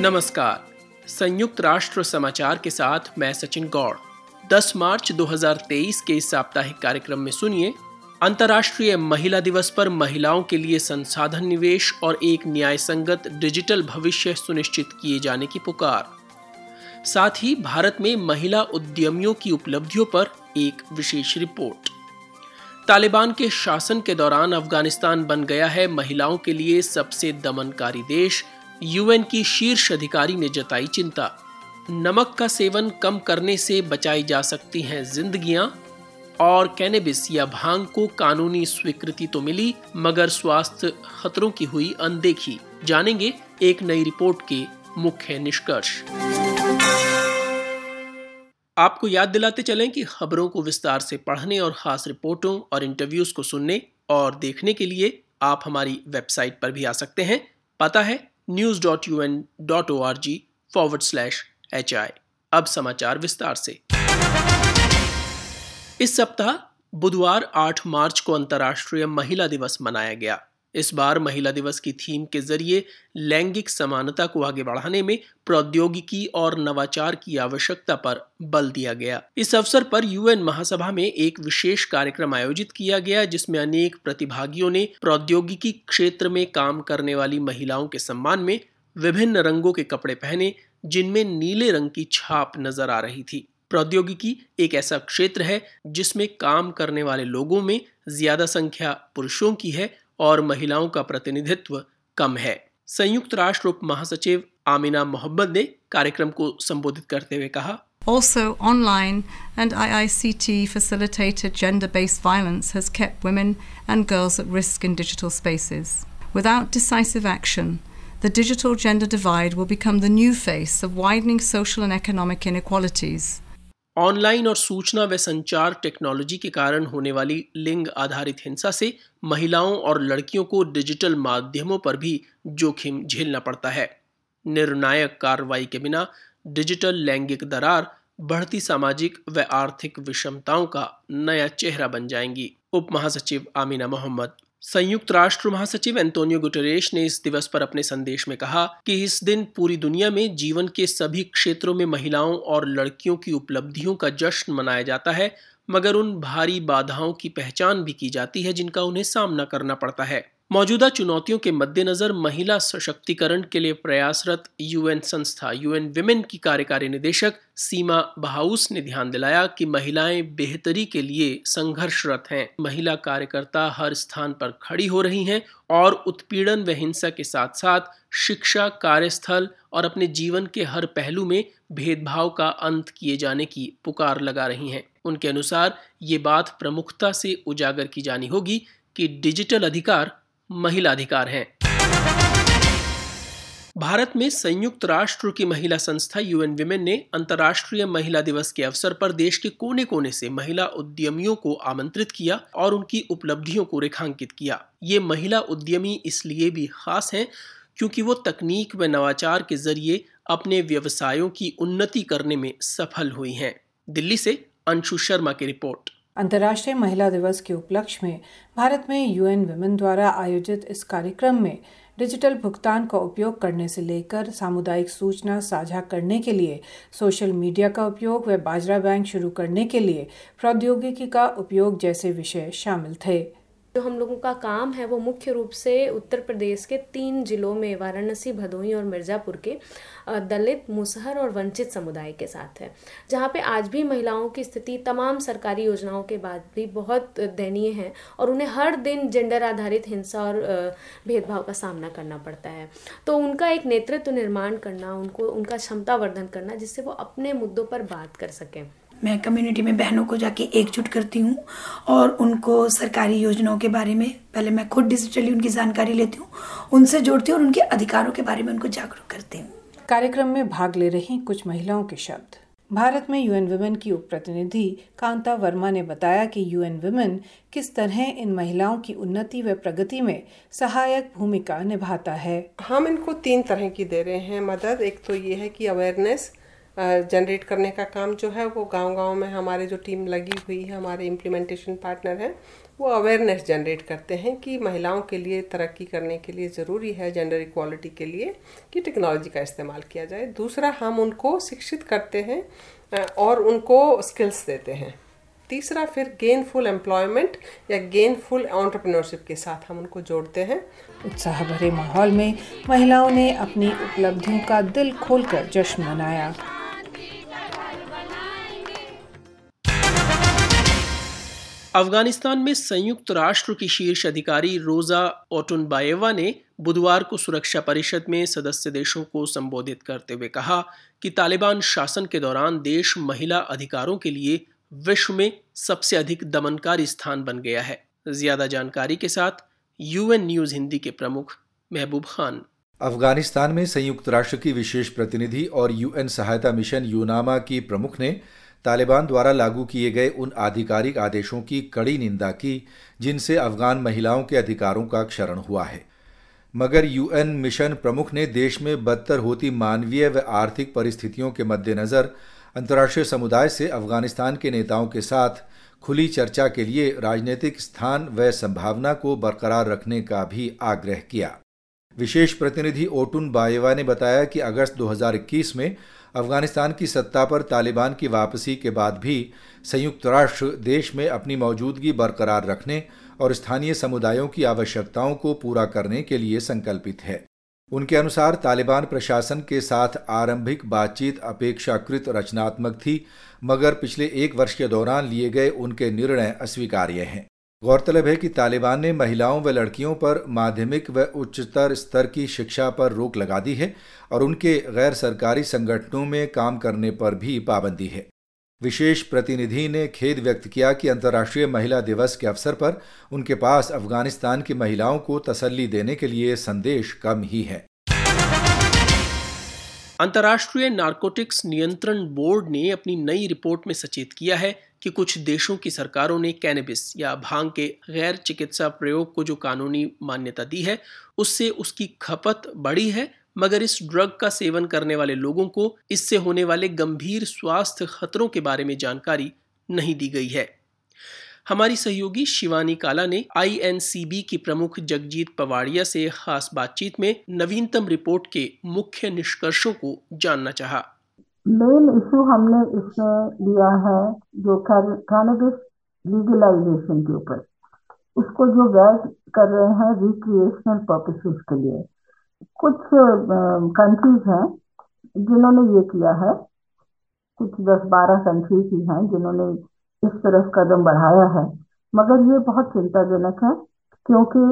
नमस्कार। संयुक्त राष्ट्र समाचार के साथ मैं सचिन गौड़। 10 मार्च 2023 के इस साप्ताहिक कार्यक्रम में सुनिए, अंतर्राष्ट्रीय महिला दिवस पर महिलाओं के लिए संसाधन निवेश और एक न्याय संगत डिजिटल भविष्य सुनिश्चित किए जाने की पुकार। साथ ही भारत में महिला उद्यमियों की उपलब्धियों पर एक विशेष रिपोर्ट। तालिबान के शासन के दौरान अफ़गानिस्तान बन गया है, महिलाओं के लिए सबसे दमनकारी देश यूएन की शीर्ष अधिकारी ने जताई चिंता। नमक का सेवन कम करने से बचाई जा सकती हैं जिंदगियाँ, और कैनेबिस या भाँग को कानूनी स्वीकृति तो मिली, मगर स्वास्थ्य खतरों की हुई अनदेखी। जानेंगे एक नई रिपोर्ट के मुख्य निष्कर्ष। आपको याद दिलाते चलें कि खबरों को विस्तार से पढ़ने और खास रिपोर्टों और इंटरव्यूज़ को सुनने और देखने के लिए आप हमारी वेबसाइट पर भी आ सकते हैं। पता है जी फॉरवर्ड स्लैश एच अब समाचार विस्तार से। इस सप्ताह बुधवार 8 मार्च को अंतर्राष्ट्रीय महिला दिवस मनाया गया। इस बार महिला दिवस की थीम के ज़रिए लैंगिक समानता को आगे बढ़ाने में प्रौद्योगिकी और नवाचार की आवश्यकता पर बल दिया गया। इस अवसर पर यूएन महासभा में एक विशेष कार्यक्रम आयोजित किया गया, जिसमें अनेक प्रतिभागियों ने प्रौद्योगिकी क्षेत्र में काम करने वाली महिलाओं के सम्मान में विभिन्न रंगों के कपड़े पहने, जिनमें नीले रंग की छाप नज़र आ रही थी। प्रौद्योगिकी एक ऐसा क्षेत्र है जिसमें काम करने वाले लोगों में ज़्यादा संख्या पुरुषों की है और महिलाओं का प्रतिनिधित्व कम है संयुक्त राष्ट्र उप महासचिव आमिना मोहम्मद ने कार्यक्रम को संबोधित करते हुए कहा Also, online and IICT facilitated gender based violence has kept women and girls at risk in digital spaces. Without decisive action, the digital gender divide will become the new face of widening social and economic inequalities. Online और सूचना व संचार technology के कारण होने वाली लिंग आधारित हिंसा से महिलाओं और लड़कियों को डिजिटल माध्यमों पर भी जोखिम झेलना पड़ता है। निर्णायक कार्रवाई के बिना डिजिटल लैंगिक दरार, बढ़ती सामाजिक व आर्थिक विषमताओं का नया चेहरा बन जाएँगी। उप महासचिव आमीना मोहम्मद संयुक्त राष्ट्र महासचिव एंटोनियो गुटरेश ने इस दिवस पर अपने संदेश में कहा कि इस दिन पूरी दुनिया में जीवन के सभी क्षेत्रों में महिलाओं और लड़कियों की उपलब्धियों का जश्न मनाया जाता है, मगर उन भारी बाधाओं की पहचान भी की जाती है जिनका उन्हें सामना करना पड़ता है। मौजूदा चुनौतियों के मद्देनजर महिला सशक्तिकरण के लिए प्रयासरत यूएन संस्था, यूएन विमेन की कार्यकारी निदेशक सीमा बहाउस ने ध्यान दिलाया कि महिलाएँ बेहतरी के लिए संघर्षरत हैं। महिला कार्यकर्ता हर स्थान पर खड़ी हो रही हैं और उत्पीड़न व हिंसा के साथ साथ शिक्षा, कार्यस्थल और अपने जीवन के हर पहलू में भेदभाव का अंत किए जाने की पुकार लगा रही हैं। उनके अनुसार ये बात प्रमुखता से उजागर की जानी होगी कि डिजिटल अधिकार महिला अधिकार हैं। भारत में संयुक्त राष्ट्र की महिला संस्था यूएन विमेन ने अंतर्राष्ट्रीय महिला दिवस के अवसर पर देश के कोने कोने से महिला उद्यमियों को आमंत्रित किया और उनकी उपलब्धियों को रेखांकित किया। ये महिला उद्यमी इसलिए भी खास हैं क्योंकि वो तकनीक व नवाचार के ज़रिए अपने व्यवसायों की उन्नति करने में सफल हुई हैं। दिल्ली से अंशु शर्मा की रिपोर्ट। अंतर्राष्ट्रीय महिला दिवस के उपलक्ष्य में भारत में यूएन विमेन द्वारा आयोजित इस कार्यक्रम में डिजिटल भुगतान का उपयोग करने से लेकर सामुदायिक सूचना साझा करने के लिए, सोशल मीडिया का उपयोग व बाजरा बैंक शुरू करने के लिए प्रौद्योगिकी का उपयोग जैसे विषय शामिल थे। जो हम लोगों का काम है वो मुख्य रूप से उत्तर प्रदेश के तीन जिलों में, वाराणसी, भदोही और मिर्ज़ापुर के दलित, मुसहर और वंचित समुदाय के साथ है। जहाँ पे आज भी महिलाओं की स्थिति, तमाम सरकारी योजनाओं के बाद भी बहुत दयनीय है और उन्हें हर दिन जेंडर आधारित हिंसा और भेदभाव का सामना करना पड़ता है। तो उनका एक नेतृत्व निर्माण करना, उनको, उनका क्षमता वर्धन करना, जिससे वो अपने मुद्दों पर बात कर सकें। मैं कम्युनिटी में बहनों को जाके एकजुट करती हूँ और उनको सरकारी योजनाओं के बारे में पहले मैं खुद डिजिटली उनकी जानकारी लेती हूँ उनसे जोड़ती हूँ और उनके अधिकारों के बारे में उनको जागरूक करती हूँ। कार्यक्रम में भाग ले रही कुछ महिलाओं के शब्द। भारत में यूएन वुमेन की उप प्रतिनिधि कांता वर्मा ने बताया कि यूएन वुमेन किस तरह इन महिलाओं की उन्नति व प्रगति में सहायक भूमिका निभाता है। हम इनको तीन तरह की दे रहे हैं। मदद एक तो ये है कि अवेयरनेस जनरेट करने का काम जो है, वो गांव-गांव में हमारे जो टीम लगी हुई है, हमारे इम्प्लीमेंटेशन पार्टनर हैं, वो अवेयरनेस जनरेट करते हैं कि महिलाओं के लिए, तरक्की करने के लिए ज़रूरी है जेंडर इक्वालिटी के लिए कि टेक्नोलॉजी का इस्तेमाल किया जाए। दूसरा, हम उनको शिक्षित करते हैं और उनको स्किल्स देते हैं। तीसरा, फिर गेनफुल एम्प्लॉयमेंट या गेनफुल ऑन्टरप्रिनरशिप के साथ हम उनको जोड़ते हैं। उत्साह भरे माहौल में महिलाओं ने अपनी उपलब्धियों का दिल खोलकर जश्न मनाया। अफ़गानिस्तान में संयुक्त राष्ट्र की शीर्ष अधिकारी रोजा ओटुनबाएवा ने बुधवार को सुरक्षा परिषद में सदस्य देशों को संबोधित करते हुए कहा कि तालिबान शासन के दौरान देश महिला अधिकारों के लिए विश्व में सबसे अधिक दमनकारी स्थान बन गया है। ज़्यादा जानकारी के साथ यूएन न्यूज़ हिंदी के प्रमुख महबूब खान। अफ़गानिस्तान में संयुक्त राष्ट्र की विशेष प्रतिनिधि और यूएन सहायता मिशन यूनामा की प्रमुख ने तालिबान द्वारा लागू किए गए उन आधिकारिक आदेशों की कड़ी निंदा की, जिनसे अफगान महिलाओं के अधिकारों का क्षरण हुआ है। मगर यूएन मिशन प्रमुख ने देश में बदतर होती मानवीय व आर्थिक परिस्थितियों के मद्देनज़र अंतर्राष्ट्रीय समुदाय से अफ़गानिस्तान के नेताओं के साथ खुली चर्चा के लिए राजनीतिक स्थान व संभावना को बरकरार रखने का भी आग्रह किया। विशेष प्रतिनिधि ओटुन बाएवा ने बताया कि अगस्त 2021 में अफ़गानिस्तान की सत्ता पर तालिबान की वापसी के बाद भी संयुक्त राष्ट्र देश में अपनी मौजूदगी बरकरार रखने और स्थानीय समुदायों की आवश्यकताओं को पूरा करने के लिए संकल्पित है। उनके अनुसार तालिबान प्रशासन के साथ आरंभिक बातचीत अपेक्षाकृत रचनात्मक थी, मगर पिछले एक वर्ष के दौरान लिए गए उनके निर्णय अस्वीकार्य हैं। गौरतलब है कि तालिबान ने महिलाओं व लड़कियों पर माध्यमिक व उच्चतर स्तर की शिक्षा पर रोक लगा दी है और उनके गैर सरकारी संगठनों में काम करने पर भी पाबंदी है। विशेष प्रतिनिधि ने खेद व्यक्त किया कि अंतर्राष्ट्रीय महिला दिवस के अवसर पर उनके पास अफ़गानिस्तान की महिलाओं को तसल्ली देने के लिए संदेश कम ही है। अंतर्राष्ट्रीय नारकोटिक्स नियंत्रण बोर्ड ने अपनी नई रिपोर्ट में सचेत किया है कि कुछ देशों की सरकारों ने कैनबिस या भाँग के गैर चिकित्सा प्रयोग को जो कानूनी मान्यता दी है, उससे उसकी खपत बढ़ी है, मगर इस ड्रग का सेवन करने वाले लोगों को इससे होने वाले गंभीर स्वास्थ्य खतरों के बारे में जानकारी नहीं दी गई है हमारी सहयोगी शिवानी काला ने आईएनसीबी की प्रमुख जगजीत पवाड़िया से खास बातचीत में नवीनतम रिपोर्ट के मुख्य निष्कर्षों को जानना चाहा। मेन इशू हमने इसमें लिया है जो कैनबिस लीगलाइजेशन के ऊपर। उसको जो गैर कर रहे हैं रिक्रिएशनल पर्पसेस के लिए। कुछ कंट्रीज़ हैं जिन्होंने ये किया है। कुछ दस बारह कंट्रीज़ ही हैं जिन्होंने इस तरफ़ कदम बढ़ाया है। मगर ये बहुत चिंताजनक है क्योंकि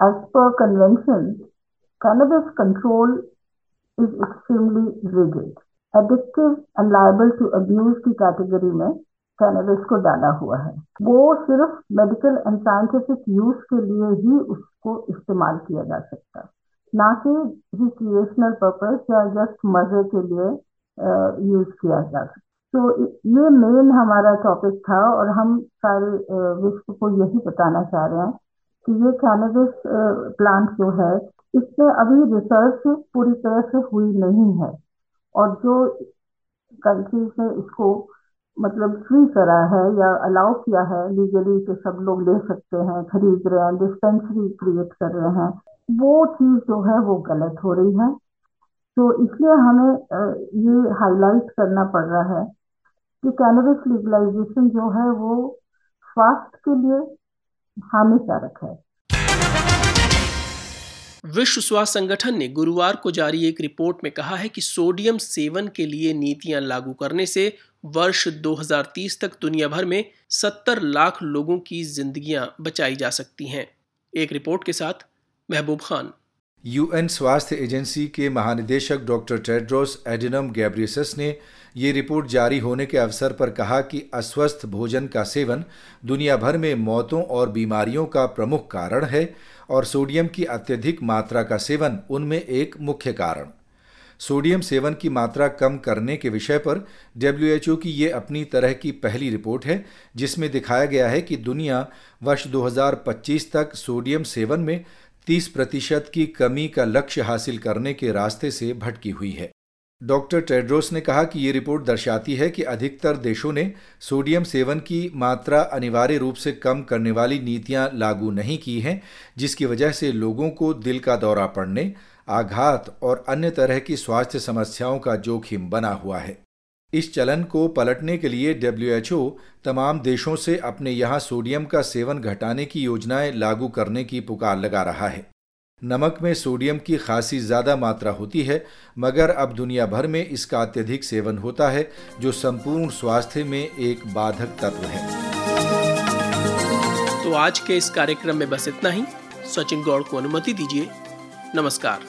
as per convention cannabis control is extremely rigid addictive and liable to abuse की कैटेगरी में कैनबिस को डाला हुआ है। वो सिर्फ़ मेडिकल एंड साइंटिफिक यूज़ के लिए ही उसको इस्तेमाल किया जा सकता। ना कि रिक्रिएशनल पर्पज या जस्ट मज़े के लिए यूज़ किया जा सकता तो ये मेन हमारा टॉपिक था और हम सारे विश्व को यही बताना चाह रहे हैं कि ये कैनबिस प्लांट जो है, इसमें अभी रिसर्च पूरी तरह से हुई नहीं है। और जो कंट्रीज़ ने इसको मतलब फ्री करा है या अलाउ किया है लीगली कि सब लोग ले सकते हैं, खरीद रहे हैं डिस्पेंसरी क्रिएट कर रहे हैं, वो चीज़ जो है वो गलत हो रही है। तो इसलिए हमें ये हाईलाइट करना पड़ रहा है कि कैनबिस लीगलाइजेशन जो है वो स्वास्थ्य के लिए हानिकारक है। विश्व स्वास्थ्य संगठन ने गुरुवार को जारी एक रिपोर्ट में कहा है कि सोडियम सेवन के लिए नीतियाँ लागू करने से वर्ष 2030 तक दुनिया भर में 70 लाख लोगों की जिंदगियाँ बचाई जा सकती हैं। एक रिपोर्ट के साथ महबूब खान। यूएन स्वास्थ्य एजेंसी के महानिदेशक डॉक्टर टेड्रोस एडिनम गैब्रियसस ने ये रिपोर्ट जारी होने के अवसर पर कहा कि अस्वस्थ भोजन का सेवन दुनिया भर में मौतों और बीमारियों का प्रमुख कारण है। और सोडियम की अत्यधिक मात्रा का सेवन उनमें एक मुख्य कारण। सोडियम सेवन की मात्रा कम करने के विषय पर डब्ल्यूएचओ की ये अपनी तरह की पहली रिपोर्ट है, जिसमें दिखाया गया है कि दुनिया वर्ष 2025 तक सोडियम सेवन में 30 प्रतिशत की कमी का लक्ष्य हासिल करने के रास्ते से भटकी हुई है। डॉक्टर टेड्रोस ने कहा कि ये रिपोर्ट दर्शाती है कि अधिकतर देशों ने सोडियम सेवन की मात्रा अनिवार्य रूप से कम करने वाली नीतियाँ लागू नहीं की हैं, जिसकी वजह से लोगों को दिल का दौरा पड़ने, आघात और अन्य तरह की स्वास्थ्य समस्याओं का जोखिम बना हुआ है। इस चलन को पलटने के लिए डब्ल्यूएचओ तमाम देशों से अपने यहाँ सोडियम का सेवन घटाने की योजनाएँ लागू करने की पुकार लगा रहा है। नमक में सोडियम की खासी ज़्यादा मात्रा होती है, मगर अब दुनिया भर में इसका अत्यधिक सेवन होता है, जो संपूर्ण स्वास्थ्य में एक बाधक तत्व है। तो आज के इस कार्यक्रम में बस इतना ही। सचिन गौड़ को अनुमति दीजिए। नमस्कार।